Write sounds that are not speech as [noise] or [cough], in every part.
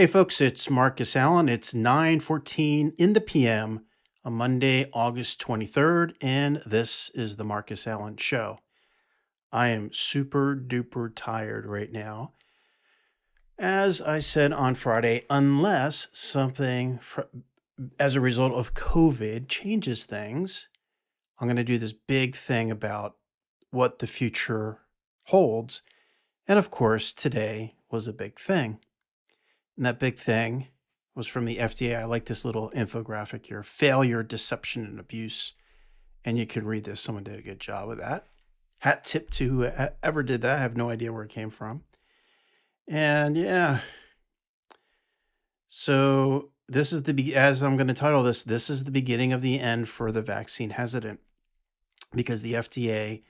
Hey folks, it's Marcus Allen. It's 9:14 in the PM on Monday, August 23rd, and this is the Marcus Allen show. I am super duper tired right now. As I said on Friday, unless something fr- as a result of COVID changes things, I'm going to do this big thing about what the future holds. And of course, today was a big thing. And that big thing was from the FDA. I like this little infographic here failure, deception, and abuse. And you can read this. Someone did a good job with that. Hat tip to whoever did that. I have no idea where it came from. And yeah. So this is the as I'm going to title this, this is the beginning of the end for the vaccine hesitant because the FDA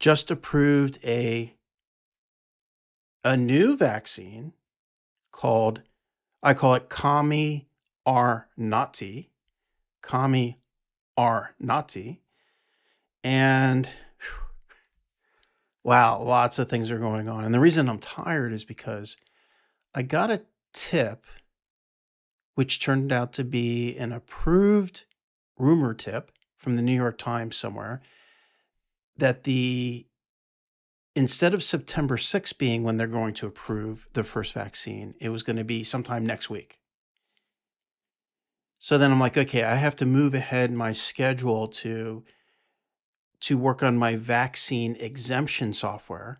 just approved a a new vaccine called I call it Kami R Nati, Kami R Nati. And wow, lots of things are going on. And the reason I'm tired is because I got a tip, which turned out to be an approved rumor tip from the New York Times somewhere, that the instead of September 6th being when they're going to approve the first vaccine, it was going to be sometime next week. So then I'm like, okay, I have to move ahead my schedule to to work on my vaccine exemption software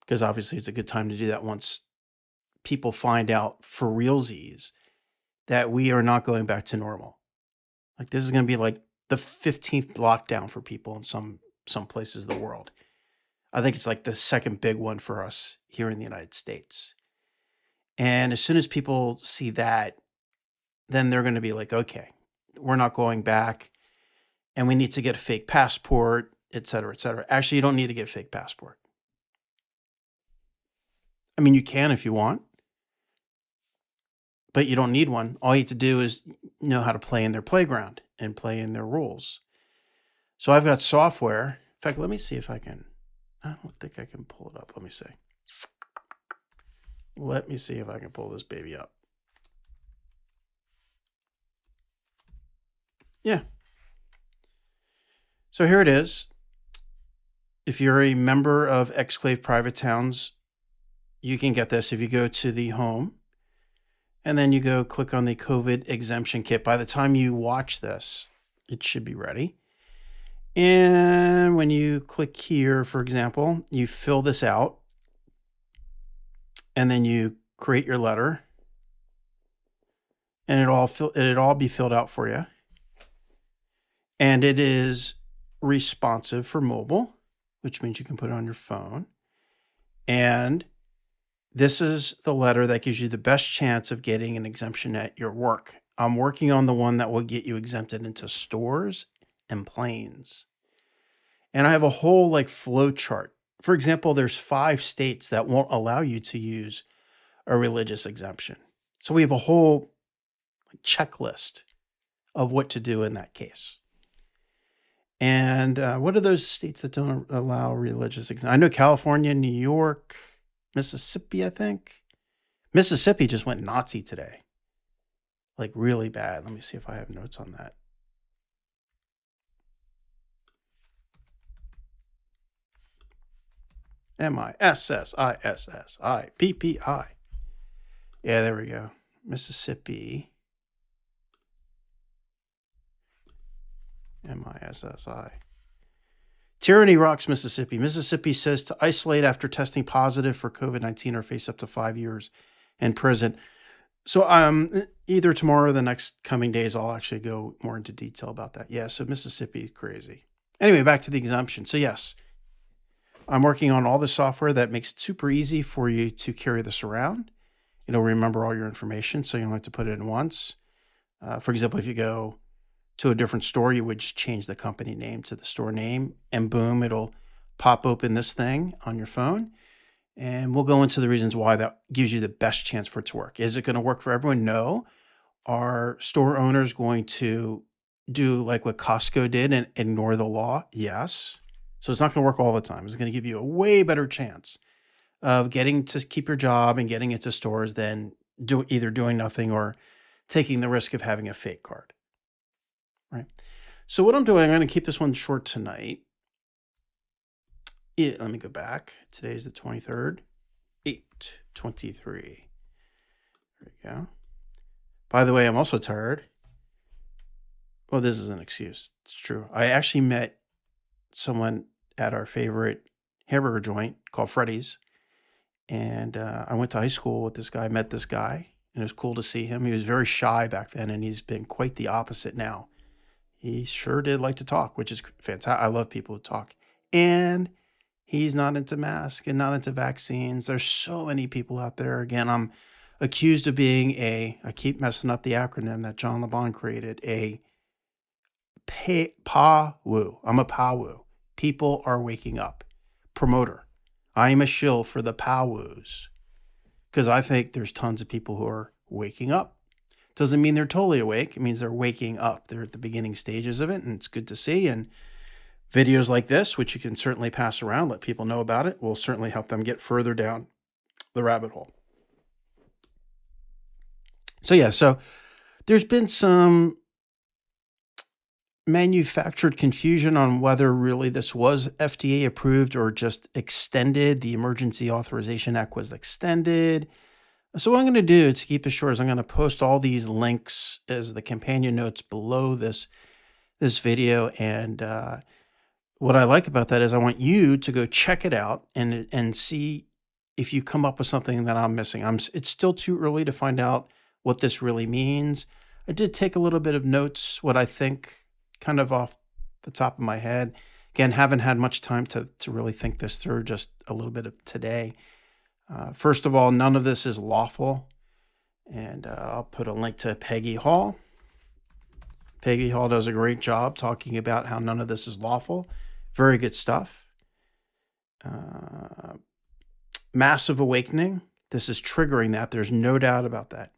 because obviously it's a good time to do that once people find out for realsies that we are not going back to normal. Like this is going to be like the 15th lockdown for people in some some places of the world. I think it's like the second big one for us here in the United States. And as soon as people see that, then they're going to be like, okay, we're not going back and we need to get a fake passport, et cetera, et cetera. Actually, you don't need to get a fake passport. I mean, you can if you want, but you don't need one. All you have to do is know how to play in their playground and play in their rules. So I've got software. In fact, let me see if I can I don't think I can pull it up. Let me see. Let me see if I can pull this baby up. Yeah. So here it is. If you're a member of Exclave Private Towns, you can get this if you go to the home and then you go click on the COVID exemption kit. By the time you watch this, it should be ready. And when you click here, for example, you fill this out and then you create your letter and it all fill, it all be filled out for you. And it is responsive for mobile, which means you can put it on your phone. And this is the letter that gives you the best chance of getting an exemption at your work. I'm working on the one that will get you exempted into stores and planes. And I have a whole like flow chart. For example, there's five states that won't allow you to use a religious exemption. So we have a whole checklist of what to do in that case. And uh, what are those states that don't allow religious exemption? I know California, New York, Mississippi, I think. Mississippi just went Nazi today. Like really bad. Let me see if I have notes on that. M I S S I S S I P P I. Yeah, there we go. Mississippi. M I S S I. Tyranny rocks Mississippi. Mississippi says to isolate after testing positive for COVID 19 or face up to five years in prison. So, um, either tomorrow or the next coming days, I'll actually go more into detail about that. Yeah, so Mississippi, crazy. Anyway, back to the exemption. So, yes, I'm working on all the software that makes it super easy for you to carry this around. It'll remember all your information, so you don't have to put it in once. Uh, for example, if you go to a different store, you would just change the company name to the store name, and boom, it'll pop open this thing on your phone. And we'll go into the reasons why that gives you the best chance for it to work. Is it going to work for everyone? No. Are store owners going to do like what Costco did and ignore the law? Yes. So it's not going to work all the time. It's going to give you a way better chance of getting to keep your job and getting into stores than do either doing nothing or taking the risk of having a fake card. Right. So what I'm doing, I'm going to keep this one short tonight. Yeah, let me go back. Today is the 23rd. 823. There we go. By the way, I'm also tired. Well, this is an excuse. It's true. I actually met someone at our favorite hamburger joint called Freddy's. And uh, I went to high school with this guy, met this guy, and it was cool to see him. He was very shy back then, and he's been quite the opposite now. He sure did like to talk, which is fantastic. I love people who talk. And he's not into masks and not into vaccines. There's so many people out there. Again, I'm accused of being a, I keep messing up the acronym that John Le Bon created, a pa- PAWU. I'm a pa PAWU. People are waking up. Promoter. I am a shill for the PAWUs because I think there's tons of people who are waking up. Doesn't mean they're totally awake. It means they're waking up. They're at the beginning stages of it, and it's good to see. And videos like this, which you can certainly pass around, let people know about it, will certainly help them get further down the rabbit hole. So, yeah, so there's been some manufactured confusion on whether really this was FDA approved or just extended. The Emergency Authorization Act was extended. So, what I'm going to do to keep it short is I'm going to post all these links as the companion notes below this this video and uh, what I like about that is I want you to go check it out and and see if you come up with something that I'm missing. I'm it's still too early to find out what this really means. I did take a little bit of notes what I think kind of off the top of my head. Again, haven't had much time to to really think this through just a little bit of today. Uh, first of all, none of this is lawful. And uh, I'll put a link to Peggy Hall. Peggy Hall does a great job talking about how none of this is lawful. Very good stuff. Uh, massive awakening. This is triggering that. There's no doubt about that.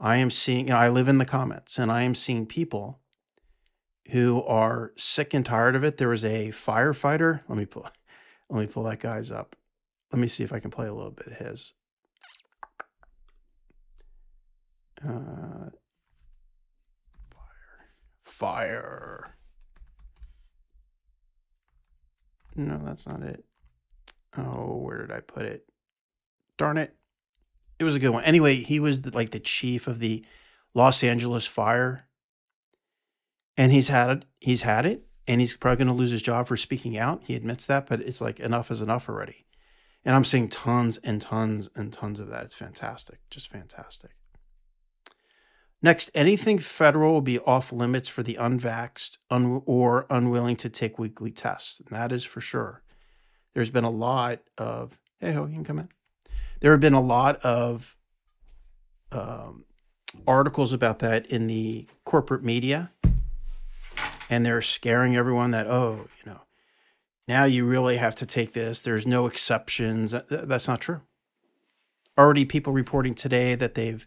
I am seeing, I live in the comments, and I am seeing people who are sick and tired of it. There was a firefighter. Let me pull, [laughs] let me pull that guy's up. Let me see if I can play a little bit of his. Uh, fire, fire. No, that's not it. Oh, where did I put it? Darn it. It was a good one. Anyway, he was the, like the chief of the Los Angeles fire. And he's had it. He's had it. And he's probably going to lose his job for speaking out. He admits that, but it's like enough is enough already. And I'm seeing tons and tons and tons of that. It's fantastic. Just fantastic. Next, anything federal will be off limits for the unvaxxed un- or unwilling to take weekly tests. And that is for sure. There's been a lot of, hey ho, you can come in. There have been a lot of um, articles about that in the corporate media. And they're scaring everyone that, oh, you know, now you really have to take this. There's no exceptions. That's not true. Already, people reporting today that they've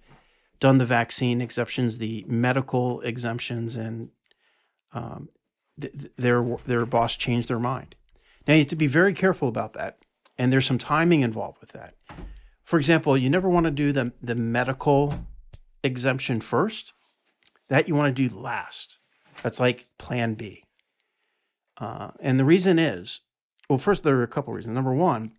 done the vaccine exemptions, the medical exemptions, and um, th- their their boss changed their mind. Now you have to be very careful about that, and there's some timing involved with that. For example, you never want to do the the medical exemption first. That you want to do last. That's like Plan B. Uh, and the reason is, well, first there are a couple reasons. Number one,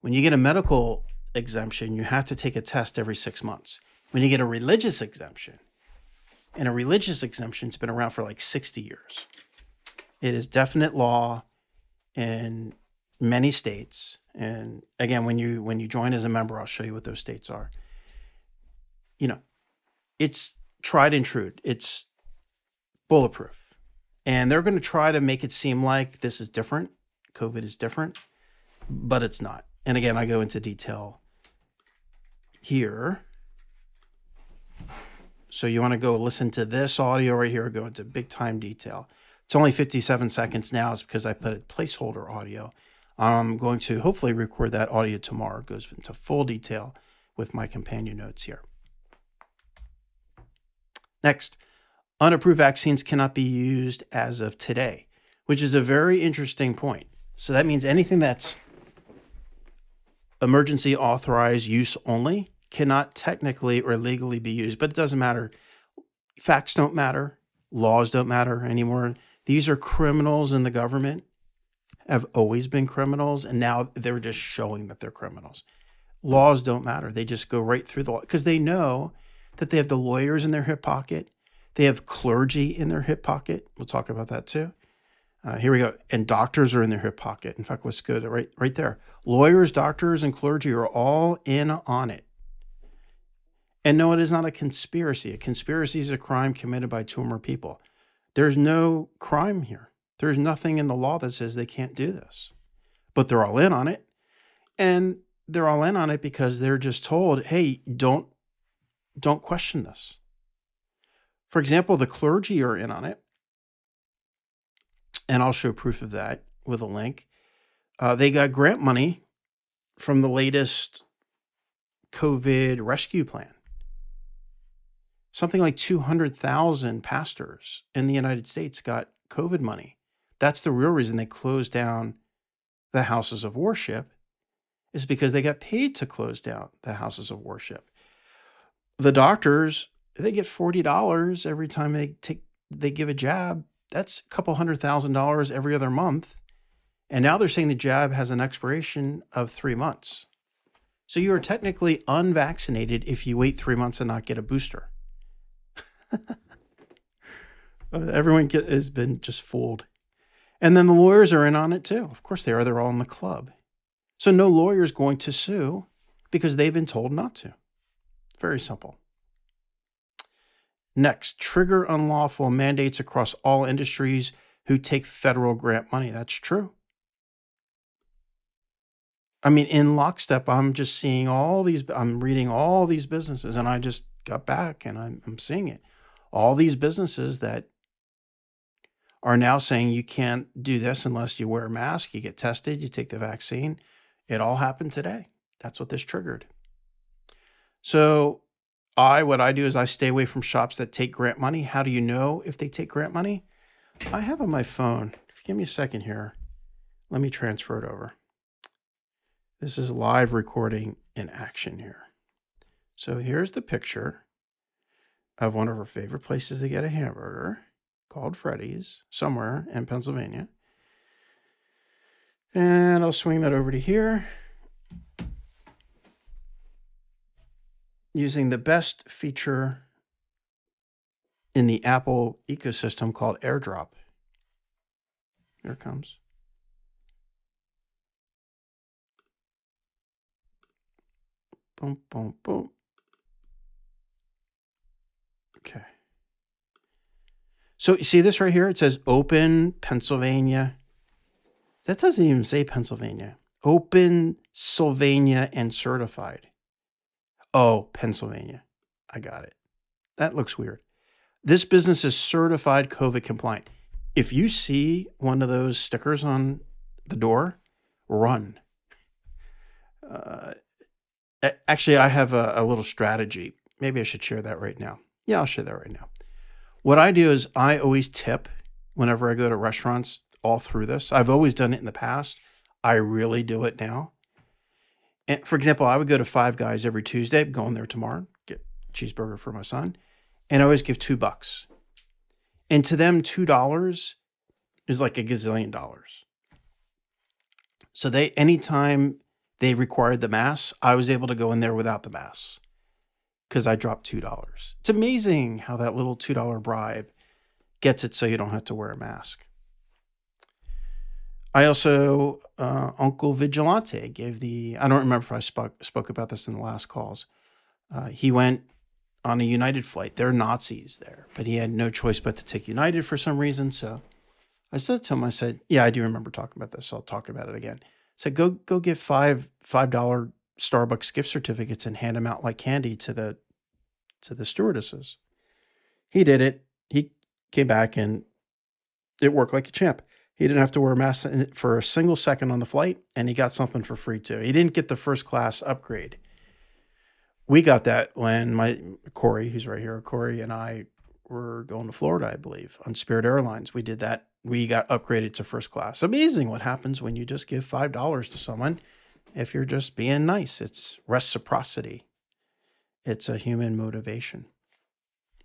when you get a medical exemption, you have to take a test every six months. When you get a religious exemption, and a religious exemption's been around for like 60 years. It is definite law in many states. And again, when you when you join as a member, I'll show you what those states are. You know, it's tried and true. It's bulletproof. And they're going to try to make it seem like this is different. COVID is different, but it's not. And again, I go into detail here. So you want to go listen to this audio right here, go into big time detail. It's only 57 seconds now, is because I put a placeholder audio. I'm going to hopefully record that audio tomorrow. It goes into full detail with my companion notes here. Next, unapproved vaccines cannot be used as of today, which is a very interesting point. So that means anything that's emergency authorized use only cannot technically or legally be used, but it doesn't matter. Facts don't matter, laws don't matter anymore. These are criminals in the government, have always been criminals, and now they're just showing that they're criminals. Laws don't matter. They just go right through the law because they know that they have the lawyers in their hip pocket. They have clergy in their hip pocket. We'll talk about that too. Uh, here we go. And doctors are in their hip pocket. In fact, let's go to right, right there. Lawyers, doctors, and clergy are all in on it. And no, it is not a conspiracy. A conspiracy is a crime committed by two or more people. There's no crime here. There's nothing in the law that says they can't do this. But they're all in on it. And they're all in on it because they're just told, hey, don't don't question this. For example, the clergy are in on it. And I'll show proof of that with a link. Uh, they got grant money from the latest COVID rescue plan something like 200,000 pastors in the United States got COVID money. That's the real reason they closed down the houses of worship is because they got paid to close down the houses of worship. The doctors, they get $40 every time they take they give a jab. That's a couple hundred thousand dollars every other month. And now they're saying the jab has an expiration of 3 months. So you are technically unvaccinated if you wait 3 months and not get a booster. [laughs] Everyone get, has been just fooled. And then the lawyers are in on it too. Of course they are. They're all in the club. So no lawyer is going to sue because they've been told not to. Very simple. Next, trigger unlawful mandates across all industries who take federal grant money. That's true. I mean, in lockstep, I'm just seeing all these, I'm reading all these businesses, and I just got back and I'm, I'm seeing it all these businesses that are now saying you can't do this unless you wear a mask, you get tested, you take the vaccine. It all happened today. That's what this triggered. So, I what I do is I stay away from shops that take grant money. How do you know if they take grant money? I have on my phone. If you give me a second here, let me transfer it over. This is live recording in action here. So here's the picture of one of our favorite places to get a hamburger called Freddy's somewhere in Pennsylvania. And I'll swing that over to here. Using the best feature in the Apple ecosystem called AirDrop. Here it comes. Boom, boom, boom. Okay. So you see this right here? It says open Pennsylvania. That doesn't even say Pennsylvania. Open Sylvania and certified. Oh, Pennsylvania. I got it. That looks weird. This business is certified COVID compliant. If you see one of those stickers on the door, run. Uh, actually, I have a, a little strategy. Maybe I should share that right now. Yeah, I'll share that right now. What I do is I always tip whenever I go to restaurants all through this. I've always done it in the past. I really do it now. And for example, I would go to Five Guys every Tuesday, go in there tomorrow, get cheeseburger for my son, and I always give two bucks. And to them, two dollars is like a gazillion dollars. So they anytime they required the mass, I was able to go in there without the mass because I dropped $2. It's amazing how that little $2 bribe gets it so you don't have to wear a mask. I also, uh, Uncle Vigilante gave the, I don't remember if I spoke, spoke about this in the last calls. Uh, he went on a United flight. There are Nazis there, but he had no choice but to take United for some reason. So I said to him, I said, yeah, I do remember talking about this. So I'll talk about it again. I said, go, go get five, $5 Starbucks gift certificates and hand them out like candy to the to the stewardesses. He did it. He came back and it worked like a champ. He didn't have to wear a mask for a single second on the flight, and he got something for free too. He didn't get the first class upgrade. We got that when my Corey, who's right here, Corey and I were going to Florida, I believe, on Spirit Airlines. We did that. We got upgraded to first class. Amazing what happens when you just give five dollars to someone if you're just being nice. It's reciprocity, it's a human motivation.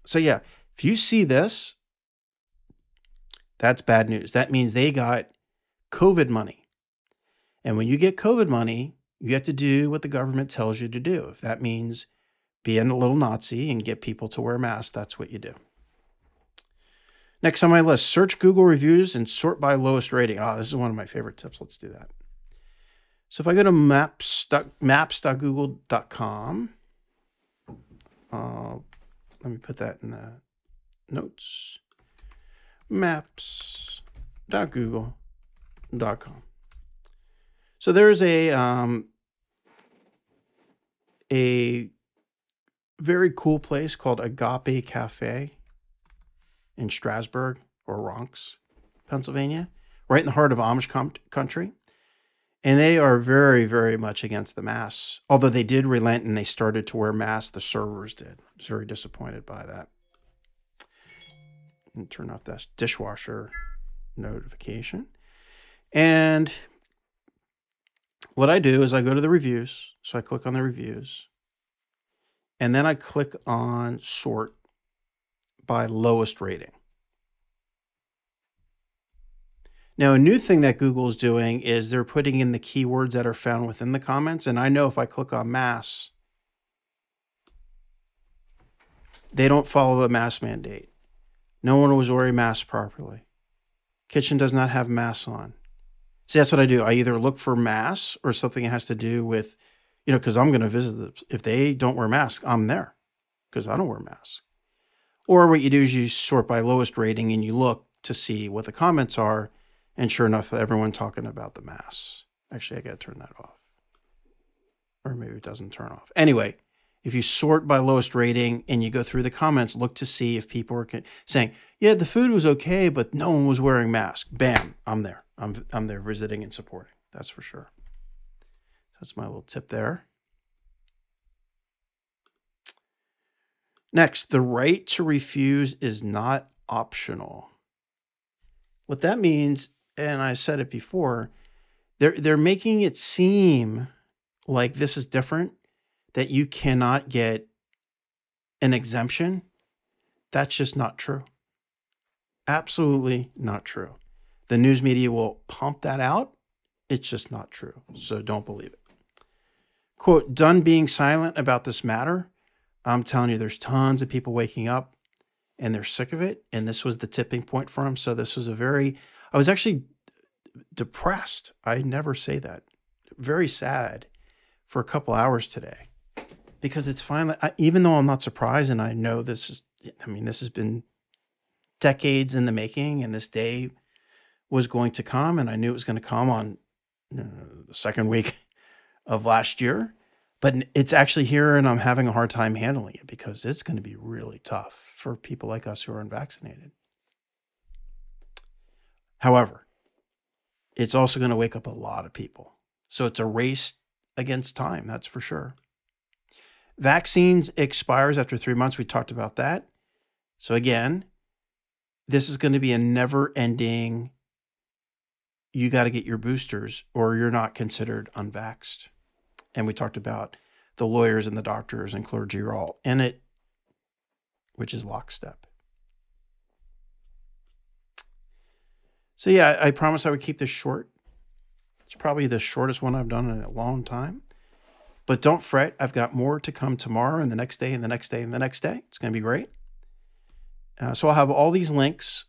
So, yeah, if you see this, that's bad news. That means they got COVID money. And when you get COVID money, you have to do what the government tells you to do. If that means being a little Nazi and get people to wear masks, that's what you do. Next on my list, search Google reviews and sort by lowest rating. Oh, this is one of my favorite tips. Let's do that. So if I go to maps, maps.google.com, uh, let me put that in the notes. Maps.google.com. So there's a um, a very cool place called Agape Cafe in Strasburg or Ronks, Pennsylvania, right in the heart of Amish com- country. And they are very, very much against the mass. Although they did relent and they started to wear masks, the servers did. I was very disappointed by that. And turn off that dishwasher notification. And what I do is I go to the reviews. So I click on the reviews. And then I click on sort by lowest rating. Now, a new thing that Google is doing is they're putting in the keywords that are found within the comments. And I know if I click on mass, they don't follow the mass mandate. No one was wearing masks properly. Kitchen does not have masks on. See, that's what I do. I either look for masks or something that has to do with, you know, because I'm going to visit them. If they don't wear masks, I'm there because I don't wear masks. Or what you do is you sort by lowest rating and you look to see what the comments are and sure enough, everyone talking about the mass. Actually, I got to turn that off. Or maybe it doesn't turn off. Anyway, if you sort by lowest rating and you go through the comments, look to see if people are saying, yeah, the food was okay, but no one was wearing masks. Bam, I'm there. I'm, I'm there visiting and supporting. That's for sure. That's my little tip there. Next, the right to refuse is not optional. What that means and I said it before, they're they're making it seem like this is different, that you cannot get an exemption. That's just not true. Absolutely not true. The news media will pump that out. It's just not true. So don't believe it. Quote, done being silent about this matter. I'm telling you, there's tons of people waking up and they're sick of it. And this was the tipping point for them. So this was a very I was actually depressed. I never say that. Very sad for a couple hours today because it's finally, I, even though I'm not surprised and I know this is, I mean, this has been decades in the making and this day was going to come and I knew it was going to come on you know, the second week [laughs] of last year. But it's actually here and I'm having a hard time handling it because it's going to be really tough for people like us who are unvaccinated. However, it's also going to wake up a lot of people. So it's a race against time, that's for sure. Vaccines expires after three months. We talked about that. So again, this is going to be a never ending, you got to get your boosters or you're not considered unvaxxed. And we talked about the lawyers and the doctors and clergy are all in it, which is lockstep. So yeah, I, promise I would keep this short. It's probably the shortest one I've done in a long time. But don't fret, I've got more to come tomorrow and the next day and the next day and the next day. It's going to be great. Uh, so I'll have all these links.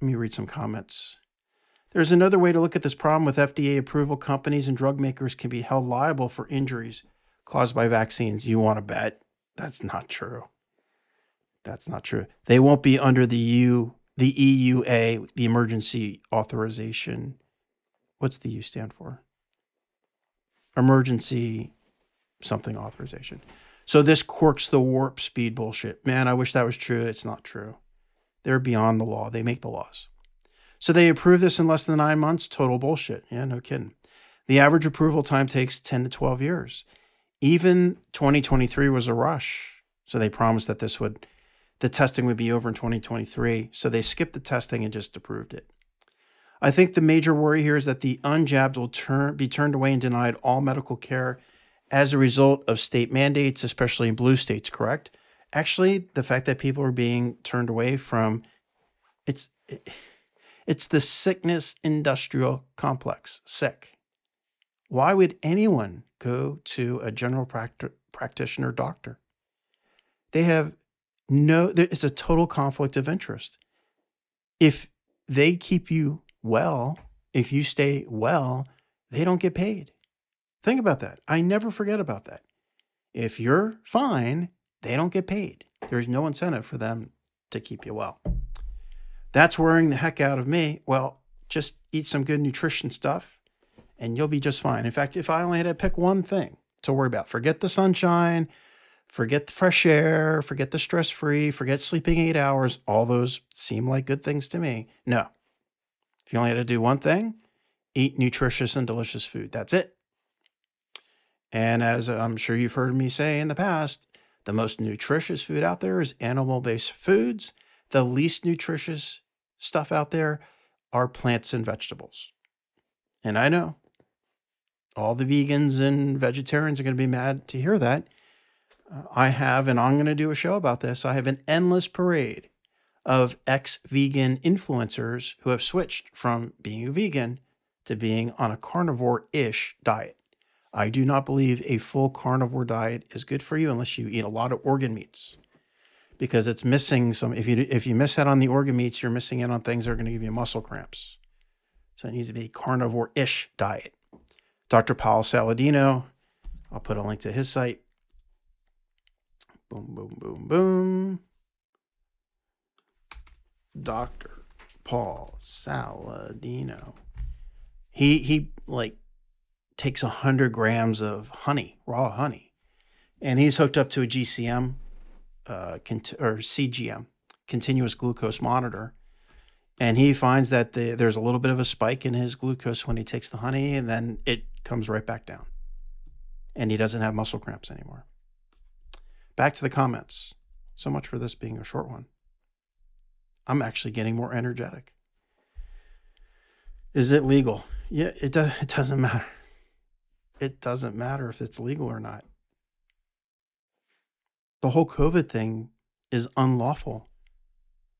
Let me read some comments. There's another way to look at this problem with FDA approval. Companies and drug makers can be held liable for injuries caused by vaccines. You want to bet? That's not true. That's not true. They won't be under the U the EUA, the emergency authorization. What's the U stand for? Emergency something authorization. So this corks the warp speed bullshit. Man, I wish that was true. It's not true. They're beyond the law. They make the laws. So they approve this in less than nine months. Total bullshit. Yeah, no kidding. The average approval time takes 10 to 12 years. Even 2023 was a rush. So they promised that this would the testing would be over in 2023. So they skipped the testing and just approved it. I think the major worry here is that the unjabbed will turn, be turned away and denied all medical care as a result of state mandates, especially in blue states, correct? Actually, the fact that people are being turned away from it's it's the sickness industrial complex, sick. Why would anyone go to a general practi- practitioner doctor? They have no it's a total conflict of interest. If they keep you well, if you stay well, they don't get paid. Think about that. I never forget about that. If you're fine, they don't get paid. There's no incentive for them to keep you well. That's worrying the heck out of me. Well, just eat some good nutrition stuff and you'll be just fine. In fact, if I only had to pick one thing to worry about, forget the sunshine, forget the fresh air, forget the stress free, forget sleeping eight hours. All those seem like good things to me. No. If you only had to do one thing, eat nutritious and delicious food. That's it. And as I'm sure you've heard me say in the past, the most nutritious food out there is animal based foods. The least nutritious stuff out there are plants and vegetables. And I know all the vegans and vegetarians are going to be mad to hear that. Uh, I have, and I'm going to do a show about this. I have an endless parade of ex vegan influencers who have switched from being a vegan to being on a carnivore ish diet. I do not believe a full carnivore diet is good for you unless you eat a lot of organ meats. Because it's missing some if you if you miss out on the organ meats you're missing out on things that are going to give you muscle cramps. So it needs to be a carnivore-ish diet. Dr paul saladino i'll put a link to his site. Boom boom boom boom. Dr paul saladino. He he like takes 100 grams of honey, raw honey, and he's hooked up to a GCM uh, cont- or CGM, continuous glucose monitor. And he finds that the, there's a little bit of a spike in his glucose when he takes the honey, and then it comes right back down. And he doesn't have muscle cramps anymore. Back to the comments. So much for this being a short one. I'm actually getting more energetic. Is it legal? Yeah, it, do- it doesn't [laughs] matter it doesn't matter if it's legal or not. The whole COVID thing is unlawful.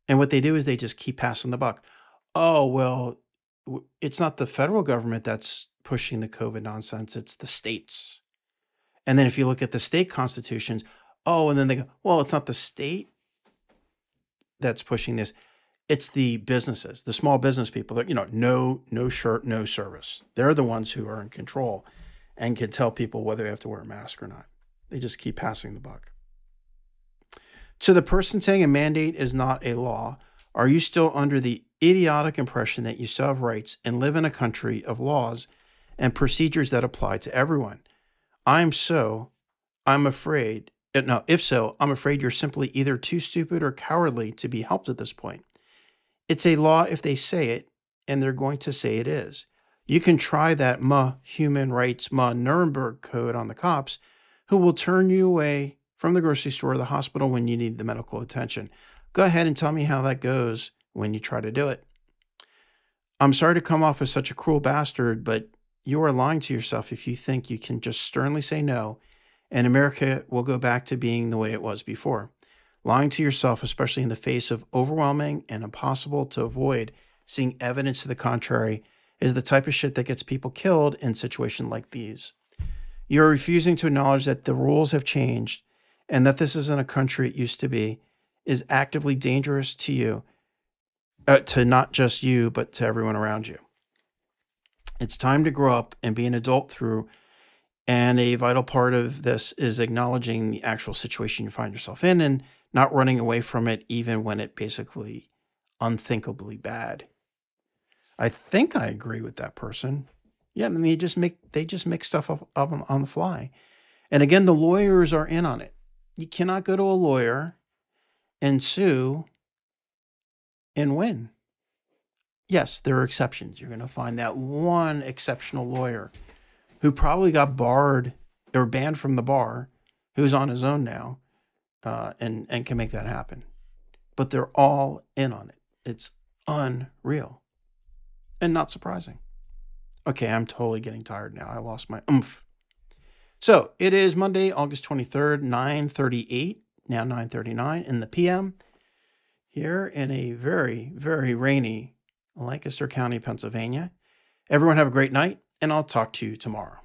And what they do is they just keep passing the buck. Oh, well, it's not the federal government that's pushing the COVID nonsense, it's the states. And then if you look at the state constitutions, oh, and then they go, well, it's not the state that's pushing this. It's the businesses, the small business people that, you know, no, no shirt, no service. They're the ones who are in control and can tell people whether they have to wear a mask or not. They just keep passing the buck. To the person saying a mandate is not a law, are you still under the idiotic impression that you still have rights and live in a country of laws and procedures that apply to everyone? I'm so, I'm afraid, uh, no, if so, I'm afraid you're simply either too stupid or cowardly to be helped at this point. It's a law if they say it, and they're going to say it is. You can try that ma human rights, ma Nuremberg code on the cops who will turn you away from the grocery store or the hospital when you need the medical attention. Go ahead and tell me how that goes when you try to do it. I'm sorry to come off as such a cruel bastard, but you are lying to yourself if you think you can just sternly say no and America will go back to being the way it was before. Lying to yourself, especially in the face of overwhelming and impossible to avoid seeing evidence to the contrary, is the type of shit that gets people killed in situations like these. You're refusing to acknowledge that the rules have changed and that this isn't a country it used to be is actively dangerous to you, uh, to not just you, but to everyone around you. It's time to grow up and be an adult through. And a vital part of this is acknowledging the actual situation you find yourself in and not running away from it, even when it basically unthinkably bad. I think I agree with that person. Yeah, they just make they just make stuff up, up on, on the fly. And again, the lawyers are in on it. You cannot go to a lawyer and sue and win. Yes, there are exceptions. You're going to find that one exceptional lawyer who probably got barred or banned from the bar, who's on his own now, uh, and and can make that happen. But they're all in on it. It's unreal. And not surprising. Okay, I'm totally getting tired now. I lost my oomph. So it is Monday, August 23rd, 938, now 939 in the PM here in a very, very rainy Lancaster County, Pennsylvania. Everyone have a great night, and I'll talk to you tomorrow.